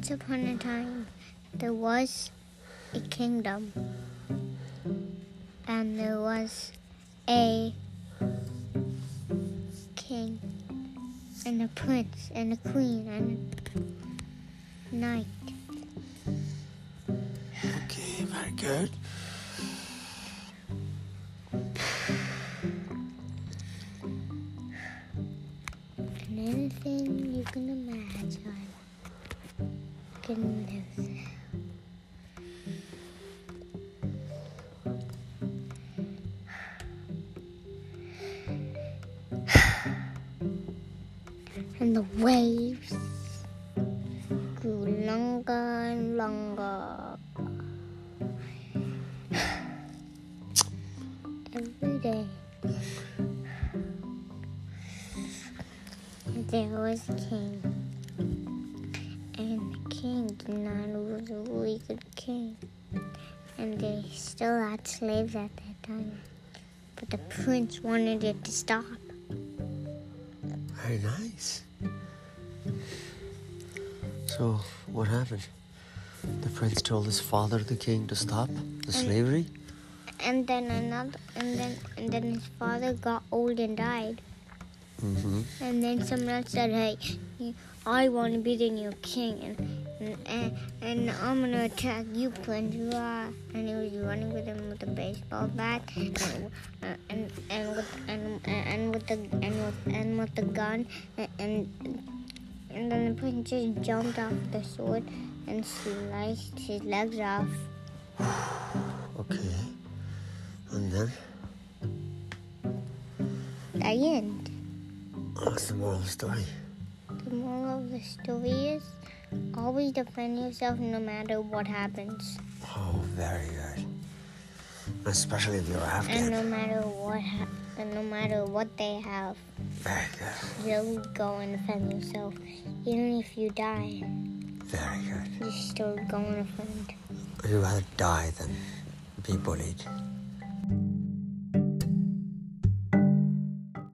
Once upon a time, there was a kingdom, and there was a king, and a prince, and a queen, and a knight. Okay, very good. Can. And the waves grew longer and longer. Every day. And There was king. The king did not was a really good king. And they still had slaves at that time. But the prince wanted it to stop. Very nice. So, what happened? The prince told his father, the king, to stop the slavery? And then another and then and then his father got old and died. Mm-hmm. And then someone else said, "Hey, I want to be the new king, and and, and, I'm gonna attack you, Prince." Rah. And he was running with him with a baseball bat, and uh, and and with and, and with the and with and with the gun, and and, and then the prince just jumped off the sword and sliced his legs off. Okay. And then? The end. What's the moral of the story? The moral of the story is always defend yourself no matter what happens. Oh, very good. Especially if you're And Afghan. no matter what ha- and no matter what they have, Very good. you'll go and defend yourself. Even if you die, Very good. you still go and defend. You'd rather die than be bullied.